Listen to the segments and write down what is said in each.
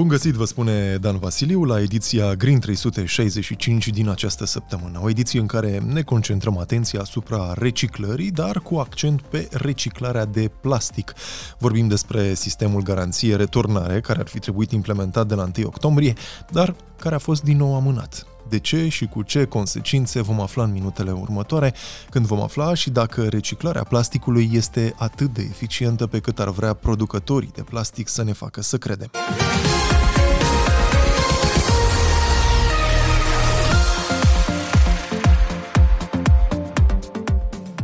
Bun găsit, vă spune Dan Vasiliu, la ediția Green 365 din această săptămână. O ediție în care ne concentrăm atenția asupra reciclării, dar cu accent pe reciclarea de plastic. Vorbim despre sistemul garanție returnare, care ar fi trebuit implementat de la 1 octombrie, dar care a fost din nou amânat. De ce și cu ce consecințe vom afla în minutele următoare, când vom afla și dacă reciclarea plasticului este atât de eficientă pe cât ar vrea producătorii de plastic să ne facă să credem.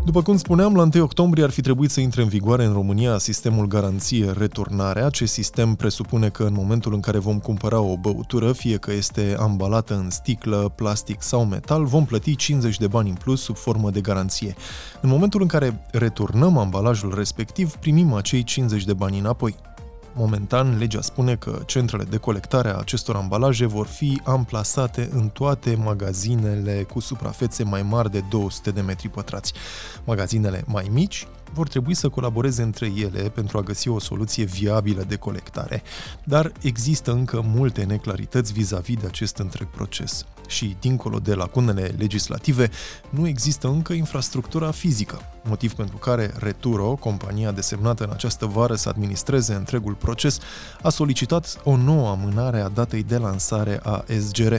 După cum spuneam, la 1 octombrie ar fi trebuit să intre în vigoare în România sistemul garanție returnare. Acest sistem presupune că în momentul în care vom cumpăra o băutură, fie că este ambalată în sticlă, plastic sau metal, vom plăti 50 de bani în plus sub formă de garanție. În momentul în care returnăm ambalajul respectiv, primim acei 50 de bani înapoi. Momentan, legea spune că centrele de colectare a acestor ambalaje vor fi amplasate în toate magazinele cu suprafețe mai mari de 200 de metri pătrați. Magazinele mai mici vor trebui să colaboreze între ele pentru a găsi o soluție viabilă de colectare, dar există încă multe neclarități vis-a-vis de acest întreg proces. Și, dincolo de lacunele legislative, nu există încă infrastructura fizică, motiv pentru care Returo, compania desemnată în această vară să administreze întregul proces, a solicitat o nouă amânare a datei de lansare a SGR.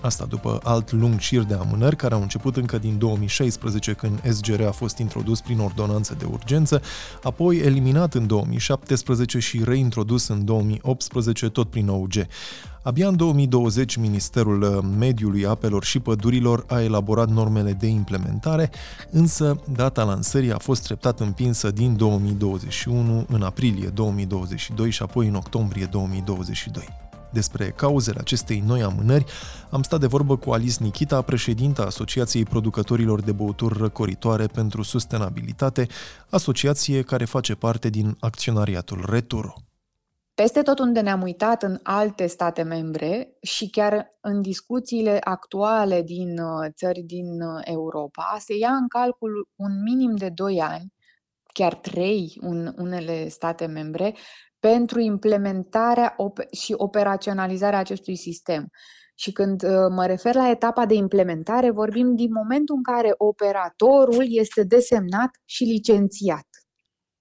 Asta după alt lung șir de amânări care au început încă din 2016 când SGR a fost introdus prin ordonanță de urgență, apoi eliminat în 2017 și reintrodus în 2018 tot prin OUG. Abia în 2020 Ministerul Mediului, Apelor și Pădurilor a elaborat normele de implementare, însă data lansării a fost treptat împinsă din 2021 în aprilie 2022 și apoi în octombrie 2022. Despre cauzele acestei noi amânări am stat de vorbă cu Alice Nikita, președinta Asociației Producătorilor de Băuturi Răcoritoare pentru Sustenabilitate, asociație care face parte din acționariatul Returo. Peste tot unde ne-am uitat în alte state membre și chiar în discuțiile actuale din uh, țări din uh, Europa, se ia în calcul un minim de 2 ani, chiar 3 în unele state membre, pentru implementarea și operaționalizarea acestui sistem. Și când uh, mă refer la etapa de implementare, vorbim din momentul în care operatorul este desemnat și licențiat.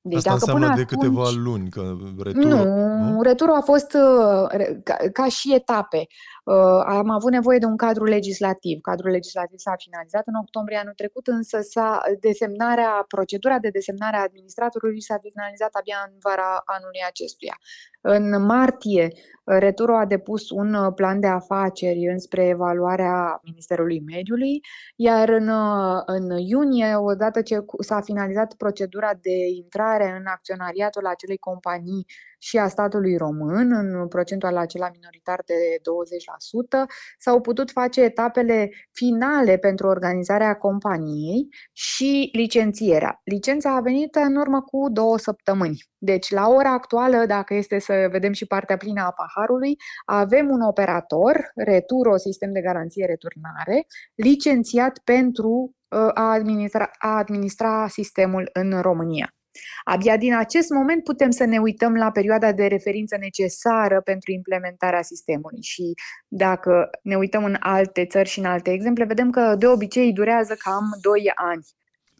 Deci Asta dacă înseamnă până de atunci... câteva luni, că returul... Nu, nu, returul a fost uh, ca, ca și etape. Uh, am avut nevoie de un cadru legislativ. Cadrul legislativ s-a finalizat în octombrie anul trecut, însă s-a, desemnarea, procedura de desemnare a administratorului s-a finalizat abia în vara anului acestuia. În martie, Returo a depus un plan de afaceri înspre evaluarea Ministerului Mediului, iar în, în iunie, odată ce s-a finalizat procedura de intrare în acționariatul acelei companii și a statului român, în procentul acela minoritar de 20%, s-au putut face etapele finale pentru organizarea companiei și licențierea. Licența a venit în urmă cu două săptămâni. Deci, la ora actuală, dacă este să vedem și partea plină a paharului, avem un operator, Returo, sistem de garanție returnare, licențiat pentru uh, a administra, a administra sistemul în România. Abia din acest moment putem să ne uităm la perioada de referință necesară pentru implementarea sistemului și dacă ne uităm în alte țări și în alte exemple, vedem că de obicei durează cam 2 ani.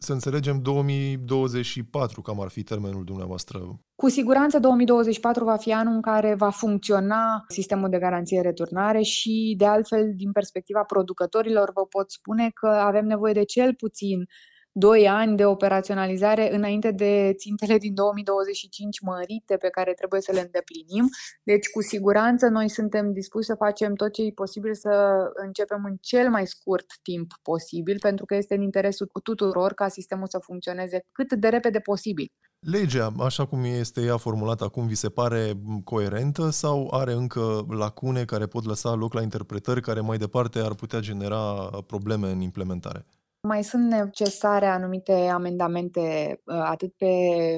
Să înțelegem 2024, cam ar fi termenul dumneavoastră. Cu siguranță 2024 va fi anul în care va funcționa sistemul de garanție returnare și, de altfel, din perspectiva producătorilor, vă pot spune că avem nevoie de cel puțin 2 ani de operaționalizare înainte de țintele din 2025 mărite pe care trebuie să le îndeplinim. Deci, cu siguranță, noi suntem dispuși să facem tot ce e posibil să începem în cel mai scurt timp posibil, pentru că este în interesul tuturor ca sistemul să funcționeze cât de repede posibil. Legea, așa cum este ea formulată acum, vi se pare coerentă sau are încă lacune care pot lăsa loc la interpretări care mai departe ar putea genera probleme în implementare? Mai sunt necesare anumite amendamente ă, atât pe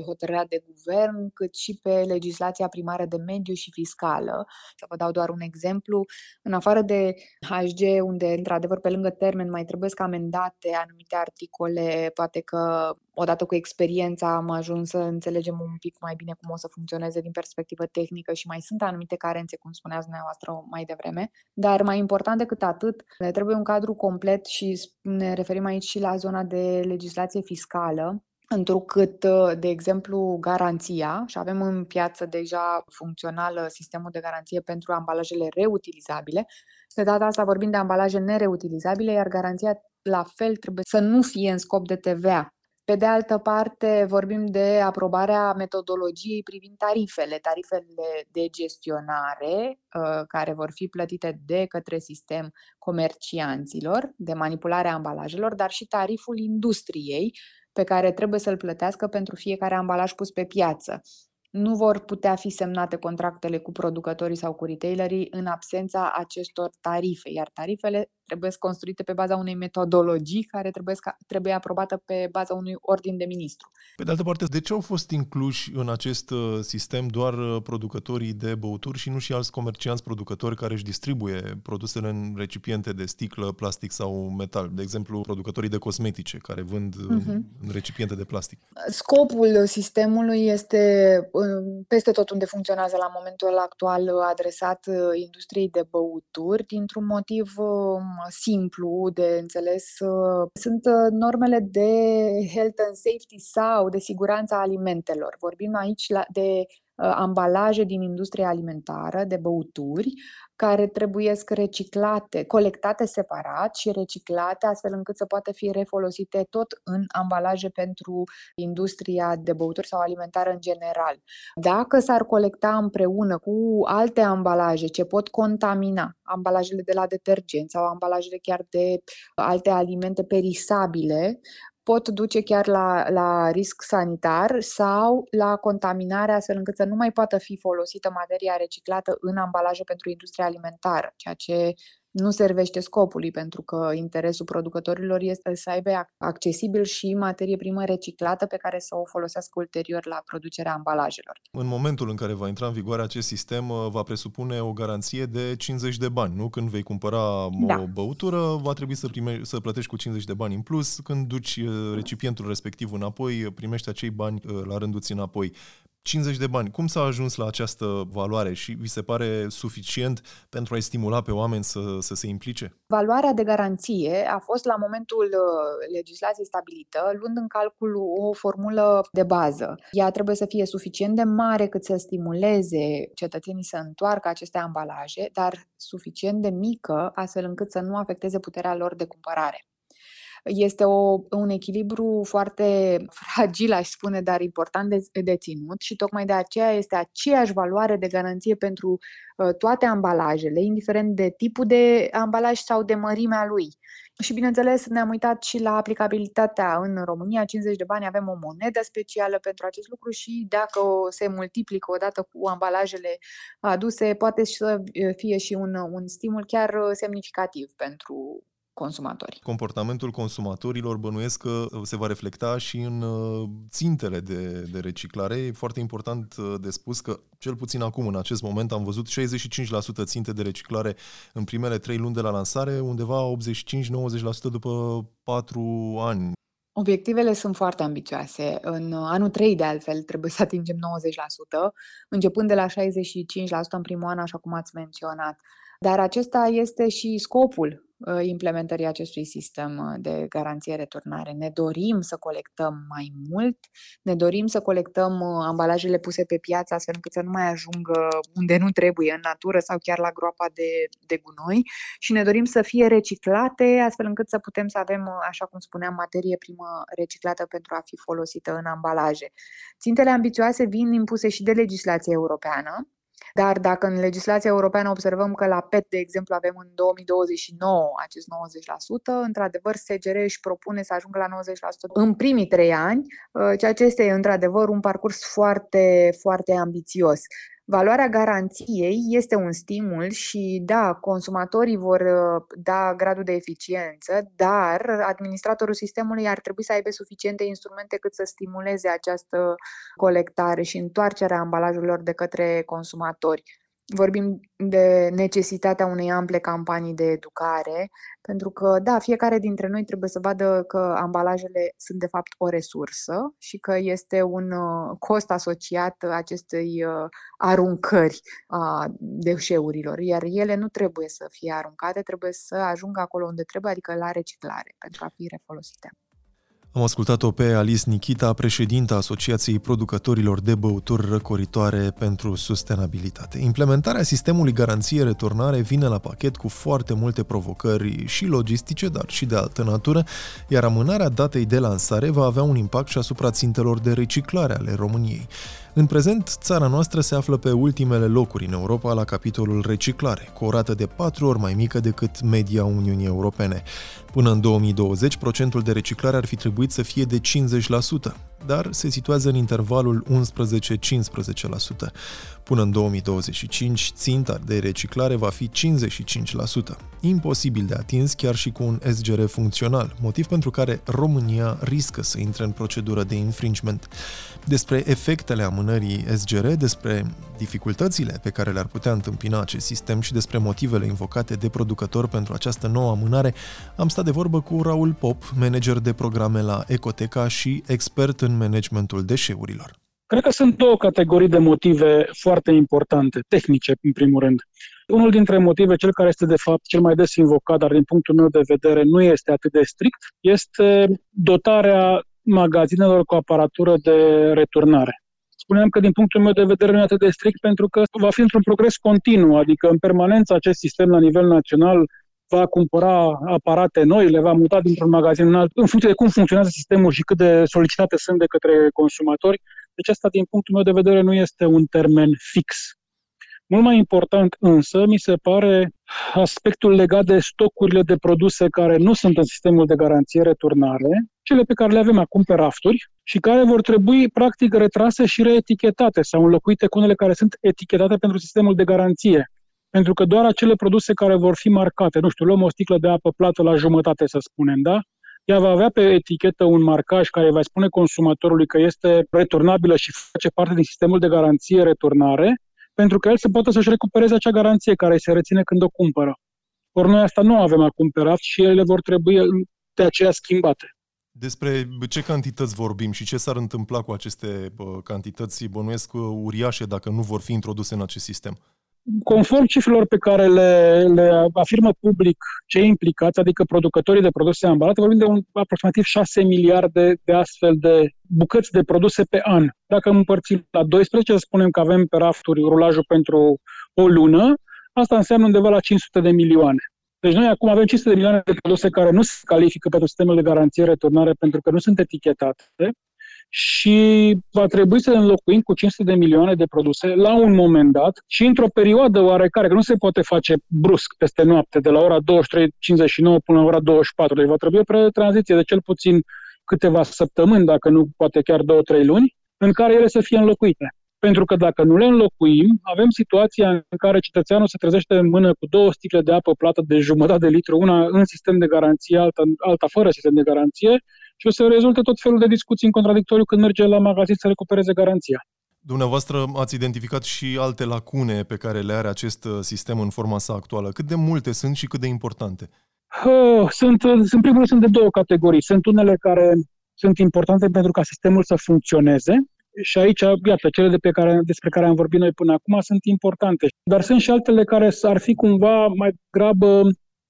hotărârea de guvern, cât și pe legislația primară de mediu și fiscală. Să vă dau doar un exemplu. În afară de HG, unde, într-adevăr, pe lângă termen mai trebuie să amendate anumite articole, poate că odată cu experiența am ajuns să înțelegem un pic mai bine cum o să funcționeze din perspectivă tehnică și mai sunt anumite carențe, cum spuneați dumneavoastră mai devreme. Dar mai important decât atât, ne trebuie un cadru complet și ne referim aici și la zona de legislație fiscală, întrucât, de exemplu, garanția, și avem în piață deja funcțional sistemul de garanție pentru ambalajele reutilizabile, de data asta vorbim de ambalaje nereutilizabile, iar garanția la fel trebuie să nu fie în scop de TVA. Pe de altă parte, vorbim de aprobarea metodologiei privind tarifele, tarifele de gestionare uh, care vor fi plătite de către sistem comercianților, de manipularea ambalajelor, dar și tariful industriei pe care trebuie să-l plătească pentru fiecare ambalaj pus pe piață. Nu vor putea fi semnate contractele cu producătorii sau cu retailerii în absența acestor tarife, iar tarifele trebuie construite pe baza unei metodologii care trebuie, trebuie aprobată pe baza unui ordin de ministru. Pe de altă parte, de ce au fost incluși în acest uh, sistem doar uh, producătorii de băuturi și nu și alți comercianți producători care își distribuie produsele în recipiente de sticlă, plastic sau metal? De exemplu, producătorii de cosmetice care vând uh-huh. în recipiente de plastic. Scopul sistemului este peste tot unde funcționează la momentul actual adresat industriei de băuturi dintr-un motiv um, simplu de înțeles. Uh, sunt uh, normele de health and safety sau de siguranța alimentelor. Vorbim aici de Uh, ambalaje din industria alimentară, de băuturi, care trebuie reciclate, colectate separat și reciclate astfel încât să poată fi refolosite tot în ambalaje pentru industria de băuturi sau alimentară în general. Dacă s-ar colecta împreună cu alte ambalaje ce pot contamina, ambalajele de la detergent sau ambalajele chiar de alte alimente perisabile, pot duce chiar la, la risc sanitar sau la contaminare, astfel încât să nu mai poată fi folosită materia reciclată în ambalaje pentru industria alimentară, ceea ce nu servește scopului, pentru că interesul producătorilor este să aibă accesibil și materie primă reciclată pe care să o folosească ulterior la producerea ambalajelor. În momentul în care va intra în vigoare acest sistem, uh, va presupune o garanție de 50 de bani, nu? Când vei cumpăra da. o băutură, va trebui să, prime, să plătești cu 50 de bani în plus. Când duci uh, recipientul respectiv înapoi, primești acei bani uh, la rândul ți înapoi. 50 de bani. Cum s-a ajuns la această valoare și vi se pare suficient pentru a-i stimula pe oameni să, să se implice? Valoarea de garanție a fost la momentul uh, legislației stabilită, luând în calcul o formulă de bază. Ea trebuie să fie suficient de mare cât să stimuleze cetățenii să întoarcă aceste ambalaje, dar suficient de mică astfel încât să nu afecteze puterea lor de cumpărare. Este o, un echilibru foarte fragil, aș spune, dar important de, de ținut și tocmai de aceea este aceeași valoare de garanție pentru uh, toate ambalajele, indiferent de tipul de ambalaj sau de mărimea lui. Și bineînțeles ne-am uitat și la aplicabilitatea în România, 50 de bani avem o monedă specială pentru acest lucru și dacă se multiplică odată cu ambalajele aduse, poate să fie și un, un stimul chiar semnificativ pentru consumatori. Comportamentul consumatorilor bănuiesc că se va reflecta și în uh, țintele de, de reciclare. E foarte important uh, de spus că, cel puțin acum, în acest moment, am văzut 65% ținte de reciclare în primele 3 luni de la lansare, undeva 85-90% după 4 ani. Obiectivele sunt foarte ambițioase. În anul 3, de altfel, trebuie să atingem 90%, începând de la 65% în primul an, așa cum ați menționat. Dar acesta este și scopul Uh, implementării acestui sistem uh, de garanție returnare. Ne dorim să colectăm mai mult, ne dorim să colectăm uh, ambalajele puse pe piață astfel încât să nu mai ajungă unde nu trebuie, în natură sau chiar la groapa de, de gunoi și ne dorim să fie reciclate astfel încât să putem să avem, așa cum spuneam, materie primă reciclată pentru a fi folosită în ambalaje. Țintele ambițioase vin impuse și de legislația europeană, dar dacă în legislația europeană observăm că la PET, de exemplu, avem în 2029 acest 90%, într-adevăr SGR își propune să ajungă la 90% în primii trei ani, uh, ceea ce este într-adevăr un parcurs foarte, foarte ambițios. Valoarea garanției este un stimul și, da, consumatorii vor uh, da gradul de eficiență, dar administratorul sistemului ar trebui să aibă suficiente instrumente cât să stimuleze această colectare și întoarcerea ambalajelor de către consumatori. Vorbim de necesitatea unei ample campanii de educare, pentru că, da, fiecare dintre noi trebuie să vadă că ambalajele sunt de fapt o resursă și că este un uh, cost asociat acestei uh, aruncări a deșeurilor, iar ele nu trebuie să fie aruncate, trebuie să ajungă acolo unde trebuie, adică la reciclare, pentru a fi refolosite. Am ascultat-o pe Alice Nikita, președinta Asociației Producătorilor de Băuturi Răcoritoare pentru Sustenabilitate. Implementarea sistemului garanție returnare vine la pachet cu foarte multe provocări și logistice, dar și de altă natură, iar amânarea datei de lansare va avea un impact și asupra țintelor de reciclare ale României. În prezent, țara noastră se află pe ultimele locuri în Europa la capitolul reciclare, cu o rată de patru ori mai mică decât media Uniunii Europene. Până în 2020, procentul de reciclare ar fi trebuit să fie de 50%, dar se situează în intervalul 11-15%. Până în 2025, ținta de reciclare va fi 55%. Imposibil de atins chiar și cu un SGR funcțional, motiv pentru care România riscă să intre în procedură de infringement. Despre efectele amânării SGR, despre dificultățile pe care le-ar putea întâmpina acest sistem și despre motivele invocate de producător pentru această nouă amânare, am stat de vorbă cu Raul Pop, manager de programe la Ecoteca și expert în managementul deșeurilor. Cred că sunt două categorii de motive foarte importante, tehnice în primul rând. Unul dintre motive, cel care este de fapt cel mai des invocat, dar din punctul meu de vedere nu este atât de strict, este dotarea magazinelor cu aparatură de returnare. Spuneam că din punctul meu de vedere nu e atât de strict pentru că va fi într-un progres continuu, adică în permanență acest sistem la nivel național va cumpăra aparate noi, le va muta dintr-un magazin în altul, în funcție de cum funcționează sistemul și cât de solicitate sunt de către consumatori. Deci asta, din punctul meu de vedere, nu este un termen fix. Mult mai important însă, mi se pare aspectul legat de stocurile de produse care nu sunt în sistemul de garanție returnare, cele pe care le avem acum pe rafturi și care vor trebui practic retrase și reetichetate sau înlocuite cu unele care sunt etichetate pentru sistemul de garanție. Pentru că doar acele produse care vor fi marcate, nu știu, luăm o sticlă de apă plată la jumătate, să spunem, da? Ea va avea pe etichetă un marcaj care va spune consumatorului că este returnabilă și face parte din sistemul de garanție returnare, pentru că el să poată să-și recupereze acea garanție care se reține când o cumpără. Ori noi asta nu avem acum pe raft și ele vor trebui de aceea schimbate. Despre ce cantități vorbim și ce s-ar întâmpla cu aceste cantități, bănuiesc, uriașe dacă nu vor fi introduse în acest sistem? Conform cifrelor pe care le, le afirmă public cei implicați, adică producătorii de produse ambalate, vorbim de un, aproximativ 6 miliarde de astfel de bucăți de produse pe an. Dacă împărțim la 12, să spunem că avem pe rafturi rulajul pentru o lună, asta înseamnă undeva la 500 de milioane. Deci noi acum avem 500 de milioane de produse care nu se califică pentru sistemul de garanție returnare pentru că nu sunt etichetate și va trebui să înlocuim cu 500 de milioane de produse la un moment dat și într-o perioadă oarecare, că nu se poate face brusc peste noapte, de la ora 23.59 până la ora 24. Deci va trebui o perioadă de tranziție de cel puțin câteva săptămâni, dacă nu poate chiar 2-3 luni, în care ele să fie înlocuite. Pentru că dacă nu le înlocuim, avem situația în care cetățeanul se trezește în mână cu două sticle de apă plată de jumătate de litru, una în sistem de garanție, alta, alta fără sistem de garanție, și o să rezulte tot felul de discuții în contradictoriu când merge la magazin să recupereze garanția. Dumneavoastră ați identificat și alte lacune pe care le are acest uh, sistem în forma sa actuală. Cât de multe sunt și cât de importante? Uh, sunt, în primul rând, sunt de două categorii. Sunt unele care sunt importante pentru ca sistemul să funcționeze și aici, iată, cele de pe care, despre care am vorbit noi până acum sunt importante. Dar sunt și altele care ar fi cumva mai grabă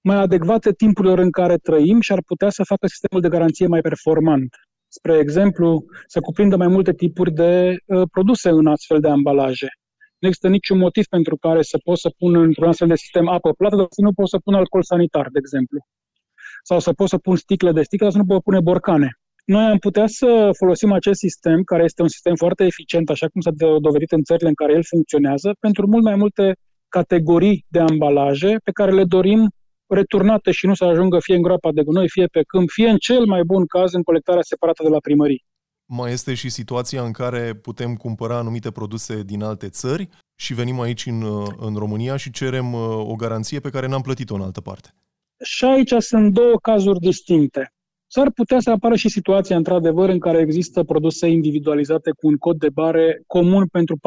mai adecvate timpurilor în care trăim și ar putea să facă sistemul de garanție mai performant. Spre exemplu, să cuprindă mai multe tipuri de uh, produse în astfel de ambalaje. Nu există niciun motiv pentru care să poți să pun într-un astfel de sistem apă plată, dar să nu poți să pun alcool sanitar, de exemplu. Sau să poți să pun sticle de sticle, dar să nu poți pune borcane. Noi am putea să folosim acest sistem, care este un sistem foarte eficient, așa cum s-a dovedit în țările în care el funcționează, pentru mult mai multe categorii de ambalaje pe care le dorim returnate și nu să ajungă fie în groapa de gunoi, fie pe câmp, fie în cel mai bun caz în colectarea separată de la primării. Mai este și situația în care putem cumpăra anumite produse din alte țări și venim aici în, în România și cerem uh, o garanție pe care n-am plătit-o în altă parte. Și aici sunt două cazuri distincte. S-ar putea să apară și situația, într-adevăr, în care există produse individualizate cu un cod de bare comun pentru 4-5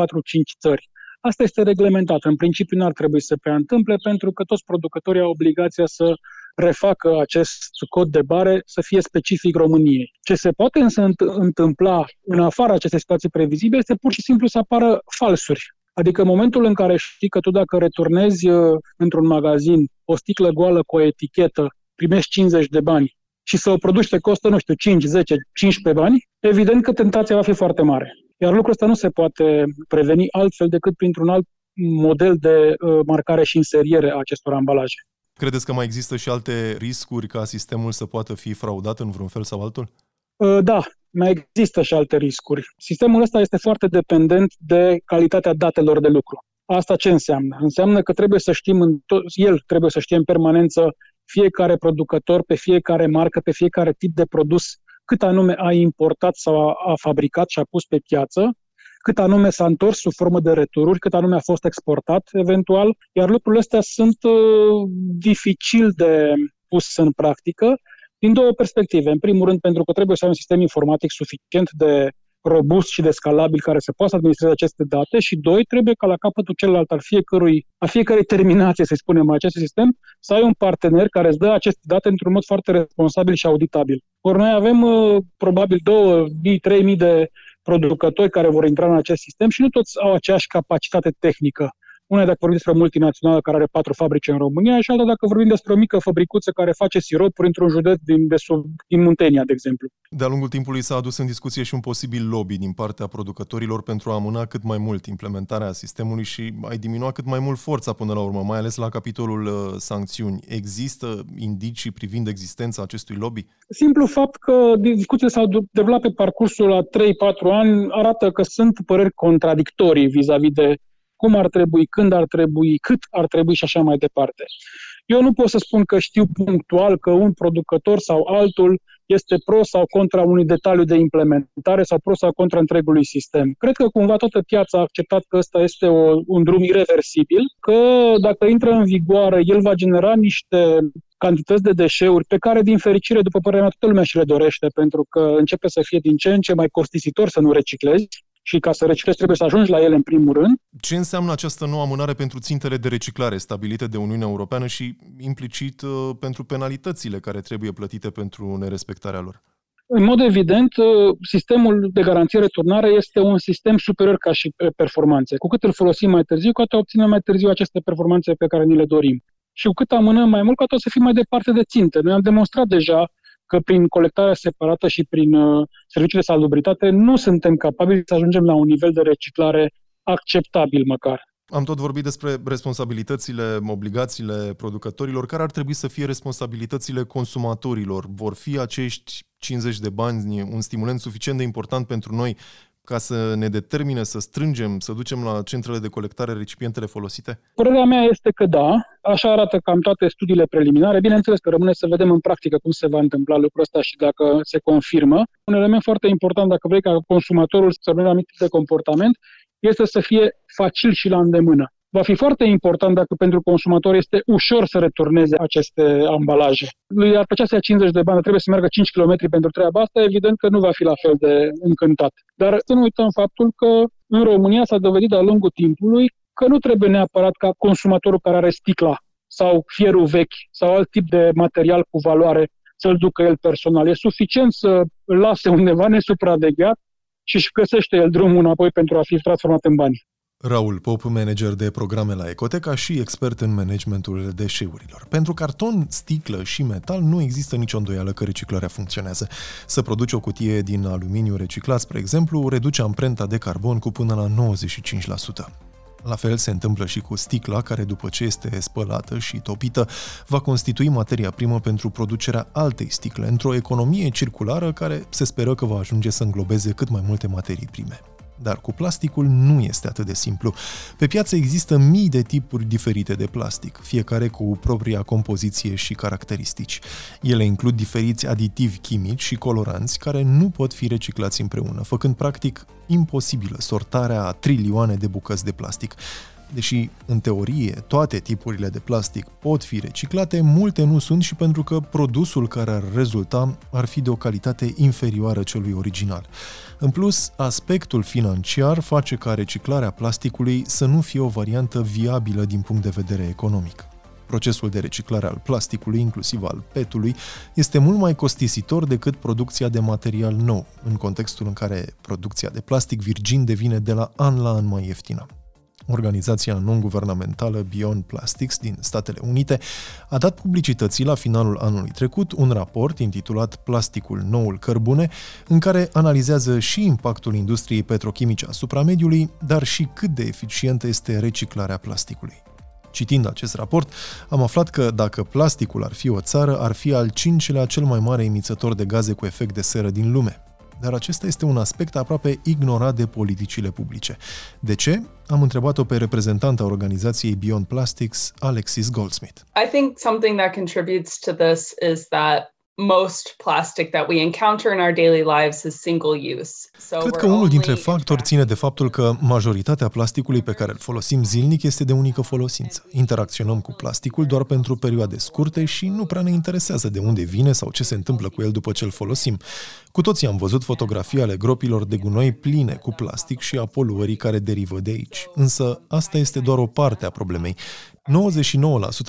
țări. Asta este reglementat. În principiu nu ar trebui să prea întâmple pentru că toți producătorii au obligația să refacă acest cod de bare să fie specific României. Ce se poate însă întâmpla în afara acestei situații previzibile este pur și simplu să apară falsuri. Adică în momentul în care știi că tu dacă returnezi uh, într-un magazin o sticlă goală cu o etichetă, primești 50 de bani și să o produci te costă, nu știu, 5, 10, 15 bani, evident că tentația va fi foarte mare. Iar lucrul ăsta nu se poate preveni altfel decât printr-un alt model de uh, marcare și inseriere a acestor ambalaje. Credeți că mai există și alte riscuri ca sistemul să poată fi fraudat în vreun fel sau altul? Uh, da, mai există și alte riscuri. Sistemul ăsta este foarte dependent de calitatea datelor de lucru. Asta ce înseamnă? Înseamnă că trebuie să știm, în to- el trebuie să știe în permanență fiecare producător, pe fiecare marcă, pe fiecare tip de produs, cât anume a importat sau a, a fabricat și a pus pe piață, cât anume s-a întors sub formă de retururi, cât anume a fost exportat eventual, iar lucrurile astea sunt uh, dificil de pus în practică din două perspective. În primul rând, pentru că trebuie să ai un sistem informatic suficient de robust și de scalabil care să poată administra aceste date și doi, trebuie ca la capătul celălalt al fiecărui, a fiecărei terminație, să spunem, acest sistem, să ai un partener care îți dă aceste date într-un mod foarte responsabil și auditabil. Ori noi avem uh, probabil 2.000-3.000 de producători care vor intra în acest sistem și nu toți au aceeași capacitate tehnică. Una dacă vorbim despre o multinațională care are patru fabrici în România și alta dacă vorbim despre o mică fabricuță care face siropuri într-un județ din, de sub, din Muntenia, de exemplu. De-a lungul timpului s-a adus în discuție și un posibil lobby din partea producătorilor pentru a amâna cât mai mult implementarea sistemului și a diminua cât mai mult forța până la urmă, mai ales la capitolul uh, sancțiuni. Există indicii privind existența acestui lobby? Simplu fapt că discuțiile s-au derulat pe parcursul la 3-4 ani arată că sunt păreri contradictorii vis-a-vis de cum ar trebui, când ar trebui, cât ar trebui și așa mai departe. Eu nu pot să spun că știu punctual că un producător sau altul este pro sau contra unui detaliu de implementare sau pro sau contra întregului sistem. Cred că cumva toată piața a acceptat că ăsta este o, un drum irreversibil, că dacă intră în vigoare, el va genera niște cantități de deșeuri pe care, din fericire, după părerea mea, toată lumea și le dorește, pentru că începe să fie din ce în ce mai costisitor să nu reciclezi și ca să reciclezi trebuie să ajungi la ele în primul rând. Ce înseamnă această nouă amânare pentru țintele de reciclare stabilite de Uniunea Europeană și implicit uh, pentru penalitățile care trebuie plătite pentru nerespectarea lor? În mod evident, uh, sistemul de garanție returnare este un sistem superior ca și performanțe. Cu cât îl folosim mai târziu, cu atât obținem mai târziu aceste performanțe pe care ni le dorim. Și cu cât amânăm mai mult, cu atât o să fim mai departe de ținte. Noi am demonstrat deja că prin colectarea separată și prin uh, serviciile de salubritate nu suntem capabili să ajungem la un nivel de reciclare acceptabil măcar. Am tot vorbit despre responsabilitățile, obligațiile producătorilor. Care ar trebui să fie responsabilitățile consumatorilor? Vor fi acești 50 de bani un stimulant suficient de important pentru noi ca să ne determine să strângem, să ducem la centrele de colectare recipientele folosite? Părerea mea este că da. Așa arată cam toate studiile preliminare. Bineînțeles că rămâne să vedem în practică cum se va întâmpla lucrul ăsta și dacă se confirmă. Un element foarte important, dacă vrei ca consumatorul să aibă un de comportament, este să fie facil și la îndemână va fi foarte important dacă pentru consumator este ușor să returneze aceste ambalaje. Lui ar plăcea să ia 50 de bani, trebuie să meargă 5 km pentru treaba asta, evident că nu va fi la fel de încântat. Dar să nu uităm faptul că în România s-a dovedit de-a lungul timpului că nu trebuie neapărat ca consumatorul care are sticla sau fierul vechi sau alt tip de material cu valoare să-l ducă el personal. E suficient să îl lase undeva nesupravegheat și își găsește el drumul înapoi pentru a fi transformat în bani. Raul Pop, manager de programe la Ecoteca și expert în managementul deșeurilor. Pentru carton, sticlă și metal nu există nicio îndoială că reciclarea funcționează. Să produci o cutie din aluminiu reciclat, spre exemplu, reduce amprenta de carbon cu până la 95%. La fel se întâmplă și cu sticla, care după ce este spălată și topită, va constitui materia primă pentru producerea altei sticle, într-o economie circulară care se speră că va ajunge să înglobeze cât mai multe materii prime. Dar cu plasticul nu este atât de simplu. Pe piață există mii de tipuri diferite de plastic, fiecare cu propria compoziție și caracteristici. Ele includ diferiți aditivi chimici și coloranți care nu pot fi reciclați împreună, făcând practic imposibilă sortarea a trilioane de bucăți de plastic. Deși, în teorie, toate tipurile de plastic pot fi reciclate, multe nu sunt și pentru că produsul care ar rezulta ar fi de o calitate inferioară celui original. În plus, aspectul financiar face ca reciclarea plasticului să nu fie o variantă viabilă din punct de vedere economic. Procesul de reciclare al plasticului, inclusiv al petului, este mult mai costisitor decât producția de material nou, în contextul în care producția de plastic virgin devine de la an la an mai ieftină. Organizația non-guvernamentală Beyond Plastics din Statele Unite a dat publicității la finalul anului trecut un raport intitulat Plasticul noul cărbune, în care analizează și impactul industriei petrochimice asupra mediului, dar și cât de eficientă este reciclarea plasticului. Citind acest raport, am aflat că dacă plasticul ar fi o țară, ar fi al cincilea cel mai mare emițător de gaze cu efect de seră din lume. Dar acesta este un aspect aproape ignorat de politicile publice. De ce? Am întrebat-o pe reprezentanta organizației Beyond Plastics, Alexis Goldsmith. I think something that contributes to this is that most plastic that we encounter in our daily lives is single use. So Cred că unul dintre factori ține de faptul că majoritatea plasticului pe care îl folosim zilnic este de unică folosință. Interacționăm cu plasticul doar pentru perioade scurte și nu prea ne interesează de unde vine sau ce se întâmplă cu el după ce îl folosim. Cu toții am văzut fotografii ale gropilor de gunoi pline cu plastic și a poluării care derivă de aici. Însă asta este doar o parte a problemei.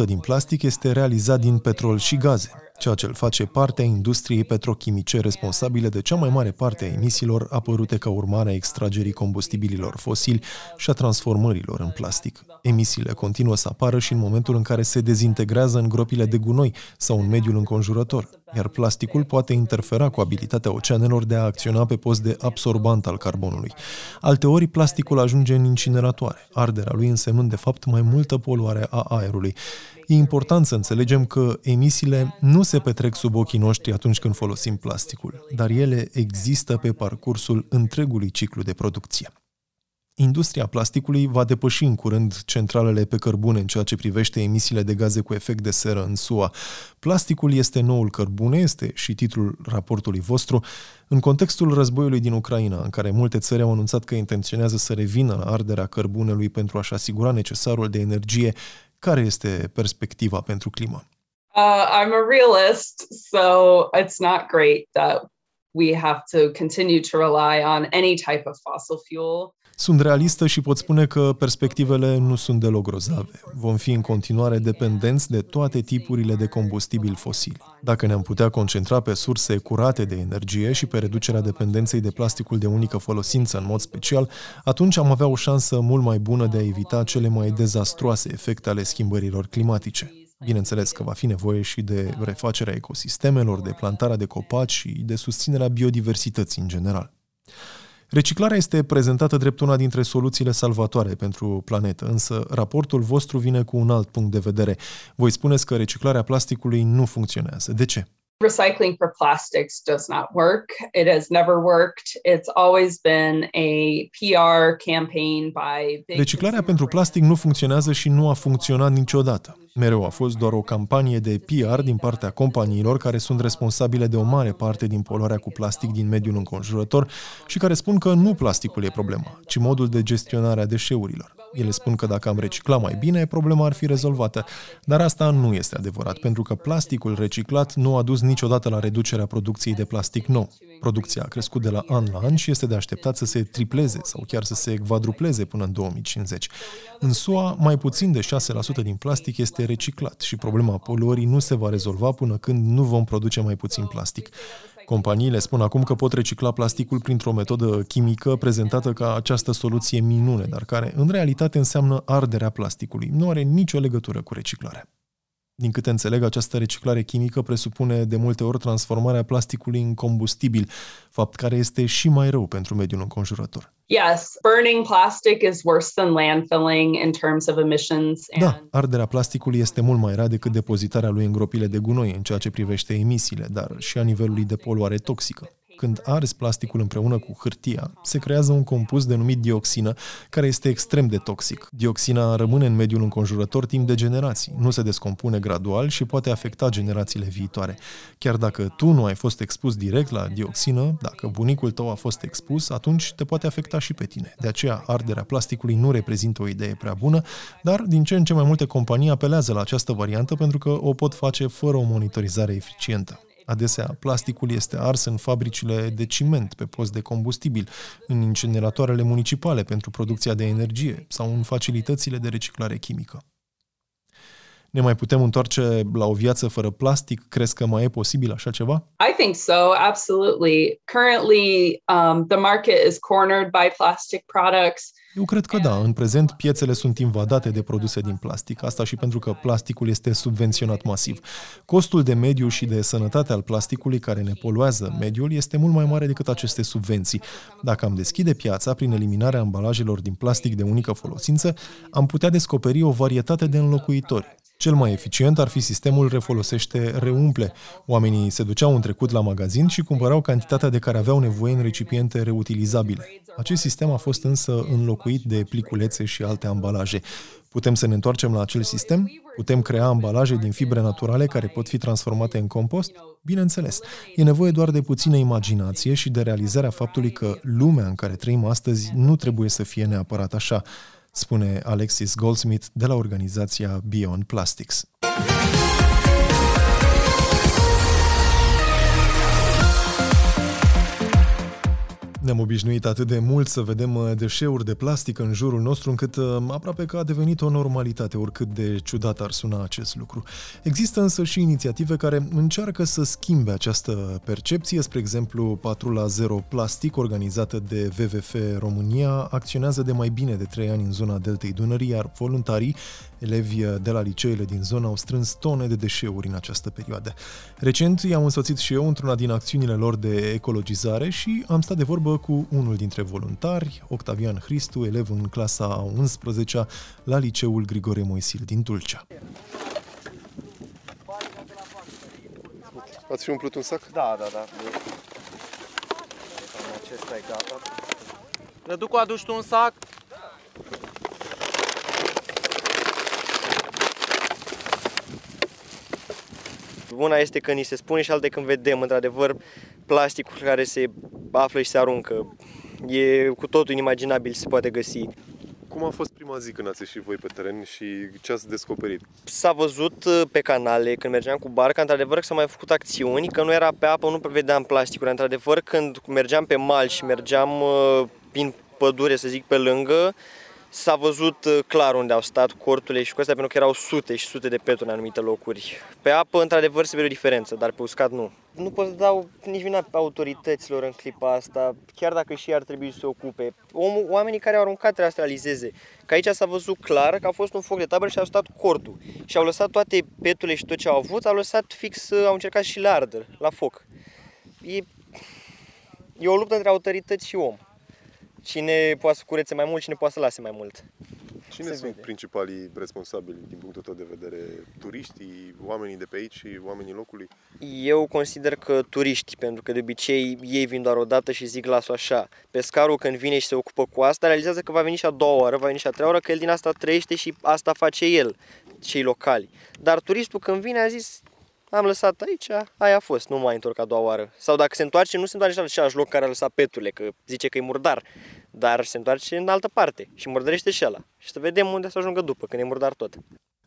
99% din plastic este realizat din petrol și gaze ceea ce îl face parte a industriei petrochimice responsabile de cea mai mare parte a emisiilor apărute ca urmare a extragerii combustibililor fosili și a transformărilor în plastic. Emisiile continuă să apară și în momentul în care se dezintegrează în gropile de gunoi sau în mediul înconjurător, iar plasticul poate interfera cu abilitatea oceanelor de a acționa pe post de absorbant al carbonului. Alteori, plasticul ajunge în incineratoare, arderea lui însemnând de fapt mai multă poluare a aerului. E important să înțelegem că emisiile nu se petrec sub ochii noștri atunci când folosim plasticul, dar ele există pe parcursul întregului ciclu de producție. Industria plasticului va depăși în curând centralele pe cărbune în ceea ce privește emisiile de gaze cu efect de seră în SUA. Plasticul este noul cărbune, este și titlul raportului vostru, în contextul războiului din Ucraina, în care multe țări au anunțat că intenționează să revină la arderea cărbunelui pentru a-și asigura necesarul de energie care este perspectiva pentru climă? Uh, I'm a realist, so it's not great that we have to continue to rely on any type of fossil fuel. Sunt realistă și pot spune că perspectivele nu sunt deloc grozave. Vom fi în continuare dependenți de toate tipurile de combustibili fosili. Dacă ne-am putea concentra pe surse curate de energie și pe reducerea dependenței de plasticul de unică folosință în mod special, atunci am avea o șansă mult mai bună de a evita cele mai dezastroase efecte ale schimbărilor climatice. Bineînțeles că va fi nevoie și de refacerea ecosistemelor, de plantarea de copaci și de susținerea biodiversității în general. Reciclarea este prezentată drept una dintre soluțiile salvatoare pentru planetă, însă raportul vostru vine cu un alt punct de vedere. Voi spuneți că reciclarea plasticului nu funcționează. De ce? Recycling for plastics does not work. It has never worked. It's always been a PR campaign by Reciclarea pentru plastic nu funcționează și nu a funcționat niciodată. Mereu a fost doar o campanie de PR din partea companiilor care sunt responsabile de o mare parte din poluarea cu plastic din mediul înconjurător și care spun că nu plasticul e problema, ci modul de gestionare a deșeurilor. Ele spun că dacă am reciclat mai bine, problema ar fi rezolvată. Dar asta nu este adevărat, pentru că plasticul reciclat nu a dus niciodată la reducerea producției de plastic nou. Producția a crescut de la an la an și este de așteptat să se tripleze sau chiar să se quadrupleze până în 2050. În SUA, mai puțin de 6% din plastic este reciclat și problema poluării nu se va rezolva până când nu vom produce mai puțin plastic. Companiile spun acum că pot recicla plasticul printr-o metodă chimică prezentată ca această soluție minune, dar care în realitate înseamnă arderea plasticului. Nu are nicio legătură cu reciclarea. Din câte înțeleg, această reciclare chimică presupune de multe ori transformarea plasticului în combustibil, fapt care este și mai rău pentru mediul înconjurător. Yes, burning plastic is worse than landfilling in terms of emissions. Da, arderea plasticului este mult mai rea decât depozitarea lui în gropile de gunoi în ceea ce privește emisiile, dar și a nivelului de poluare toxică. Când arzi plasticul împreună cu hârtia, se creează un compus denumit dioxină, care este extrem de toxic. Dioxina rămâne în mediul înconjurător timp de generații, nu se descompune gradual și poate afecta generațiile viitoare. Chiar dacă tu nu ai fost expus direct la dioxină, dacă bunicul tău a fost expus, atunci te poate afecta și pe tine. De aceea, arderea plasticului nu reprezintă o idee prea bună, dar din ce în ce mai multe companii apelează la această variantă pentru că o pot face fără o monitorizare eficientă. Adesea, plasticul este ars în fabricile de ciment pe post de combustibil, în incineratoarele municipale pentru producția de energie sau în facilitățile de reciclare chimică. Ne mai putem întoarce la o viață fără plastic? Crezi că mai e posibil așa ceva? I think so, absolutely. Currently, um, the market is cornered by plastic products. Eu cred că da. În prezent, piețele sunt invadate de produse din plastic. Asta și pentru că plasticul este subvenționat masiv. Costul de mediu și de sănătate al plasticului care ne poluează mediul este mult mai mare decât aceste subvenții. Dacă am deschide piața prin eliminarea ambalajelor din plastic de unică folosință, am putea descoperi o varietate de înlocuitori. Cel mai eficient ar fi sistemul refolosește reumple. Oamenii se duceau în trecut la magazin și cumpărau cantitatea de care aveau nevoie în recipiente reutilizabile. Acest sistem a fost însă înlocuit de pliculețe și alte ambalaje. Putem să ne întoarcem la acel sistem? Putem crea ambalaje din fibre naturale care pot fi transformate în compost? Bineînțeles, e nevoie doar de puțină imaginație și de realizarea faptului că lumea în care trăim astăzi nu trebuie să fie neapărat așa spune Alexis Goldsmith de la organizația Beyond Plastics. Ne-am obișnuit atât de mult să vedem uh, deșeuri de plastic în jurul nostru, încât uh, aproape că a devenit o normalitate, oricât de ciudat ar suna acest lucru. Există însă și inițiative care încearcă să schimbe această percepție. Spre exemplu, Patrula Zero Plastic, organizată de WWF România, acționează de mai bine de 3 ani în zona Deltei Dunării, iar voluntarii Elevi de la liceele din zonă au strâns tone de deșeuri în această perioadă. Recent i-am însoțit și eu într-una din acțiunile lor de ecologizare și am stat de vorbă cu unul dintre voluntari, Octavian Hristu, elev în clasa 11 la liceul Grigore Moisil din Tulcea. Ați fi umplut un sac? Da, da, da. Acesta e gata. Răducu, aduci tu un sac? Una este când ni se spune și alta când vedem, într-adevăr, plasticul care se află și se aruncă. E cu totul inimaginabil se poate găsi. Cum a fost prima zi când ați ieșit voi pe teren și ce ați descoperit? S-a văzut uh, pe canale când mergeam cu barca, într-adevăr că s-au mai făcut acțiuni, că nu era pe apă, nu vedeam plasticuri. Într-adevăr, când mergeam pe mal și mergeam uh, prin pădure, să zic, pe lângă, S-a văzut uh, clar unde au stat corturile și cu astea pentru că erau sute și sute de petru în anumite locuri. Pe apă, într-adevăr, se vede o diferență, dar pe uscat nu. Nu pot să dau nici vina pe autorităților în clipa asta, chiar dacă și ar trebui să se ocupe. Om, oamenii care au aruncat trebuie să realizeze că aici s-a văzut clar că a fost un foc de tabără și au stat cortul. Și au lăsat toate peturile și tot ce au avut, au lăsat fix, uh, au încercat și la ardă, la foc. E, e o luptă între autorități și om cine poate să curețe mai mult, cine poate să lase mai mult. Cine sunt vede. principalii responsabili din punctul tău de vedere? Turiștii, oamenii de pe aici și oamenii locului? Eu consider că turiști, pentru că de obicei ei vin doar o dată și zic las-o așa. Pescarul când vine și se ocupă cu asta, realizează că va veni și a doua oară, va veni și a treia oară, că el din asta trăiește și asta face el, cei locali. Dar turistul când vine a zis, am lăsat aici, aia a fost, nu mai întorc a doua oară. Sau dacă se întoarce, nu se întoarce la același loc care a lăsat peturile, că zice că e murdar, dar se întoarce în altă parte și murdărește și ăla. Și să vedem unde să ajungă după, când e murdar tot.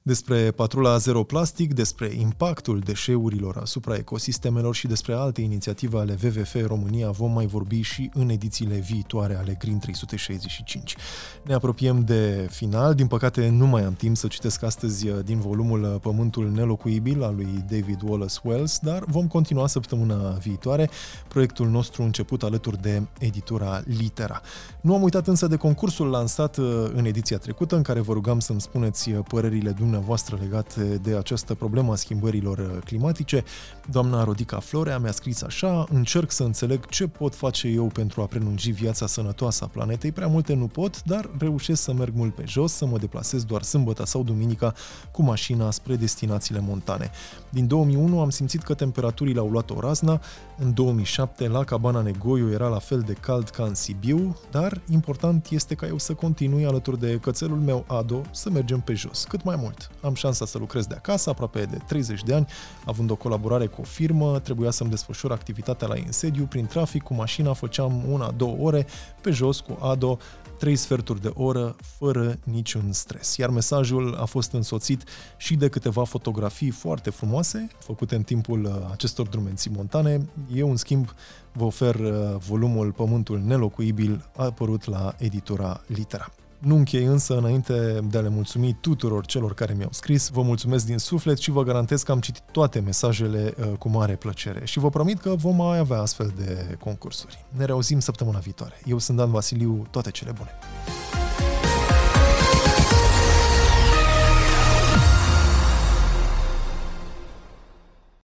Despre patrula Zero Plastic, despre impactul deșeurilor asupra ecosistemelor și despre alte inițiative ale WWF România vom mai vorbi și în edițiile viitoare ale Green 365. Ne apropiem de final, din păcate nu mai am timp să citesc astăzi din volumul Pământul nelocuibil al lui David Wallace Wells, dar vom continua săptămâna viitoare proiectul nostru început alături de editura Litera. Nu am uitat însă de concursul lansat în ediția trecută, în care vă rugam să-mi spuneți părerile dumneavoastră dumneavoastră legate de această problemă a schimbărilor climatice. Doamna Rodica Florea mi-a scris așa, încerc să înțeleg ce pot face eu pentru a prelungi viața sănătoasă a planetei. Prea multe nu pot, dar reușesc să merg mult pe jos, să mă deplasez doar sâmbătă sau duminica cu mașina spre destinațiile montane. Din 2001 am simțit că temperaturile au luat o razna, în 2007 la Cabana Negoiu era la fel de cald ca în Sibiu, dar important este ca eu să continui alături de cățelul meu Ado să mergem pe jos, cât mai mult. Am șansa să lucrez de acasă, aproape de 30 de ani, având o colaborare cu o firmă, trebuia să-mi desfășur activitatea la insediu, prin trafic, cu mașina făceam una-două ore, pe jos cu Ado, trei sferturi de oră, fără niciun stres. Iar mesajul a fost însoțit și de câteva fotografii foarte frumoase, făcute în timpul uh, acestor drumenții montane. Eu, în schimb, vă ofer uh, volumul Pământul Nelocuibil, apărut la editura Litera. Nu închei însă, înainte de a le mulțumi tuturor celor care mi-au scris, vă mulțumesc din suflet și vă garantez că am citit toate mesajele uh, cu mare plăcere și vă promit că vom mai avea astfel de concursuri. Ne reauzim săptămâna viitoare. Eu sunt Dan Vasiliu, toate cele bune!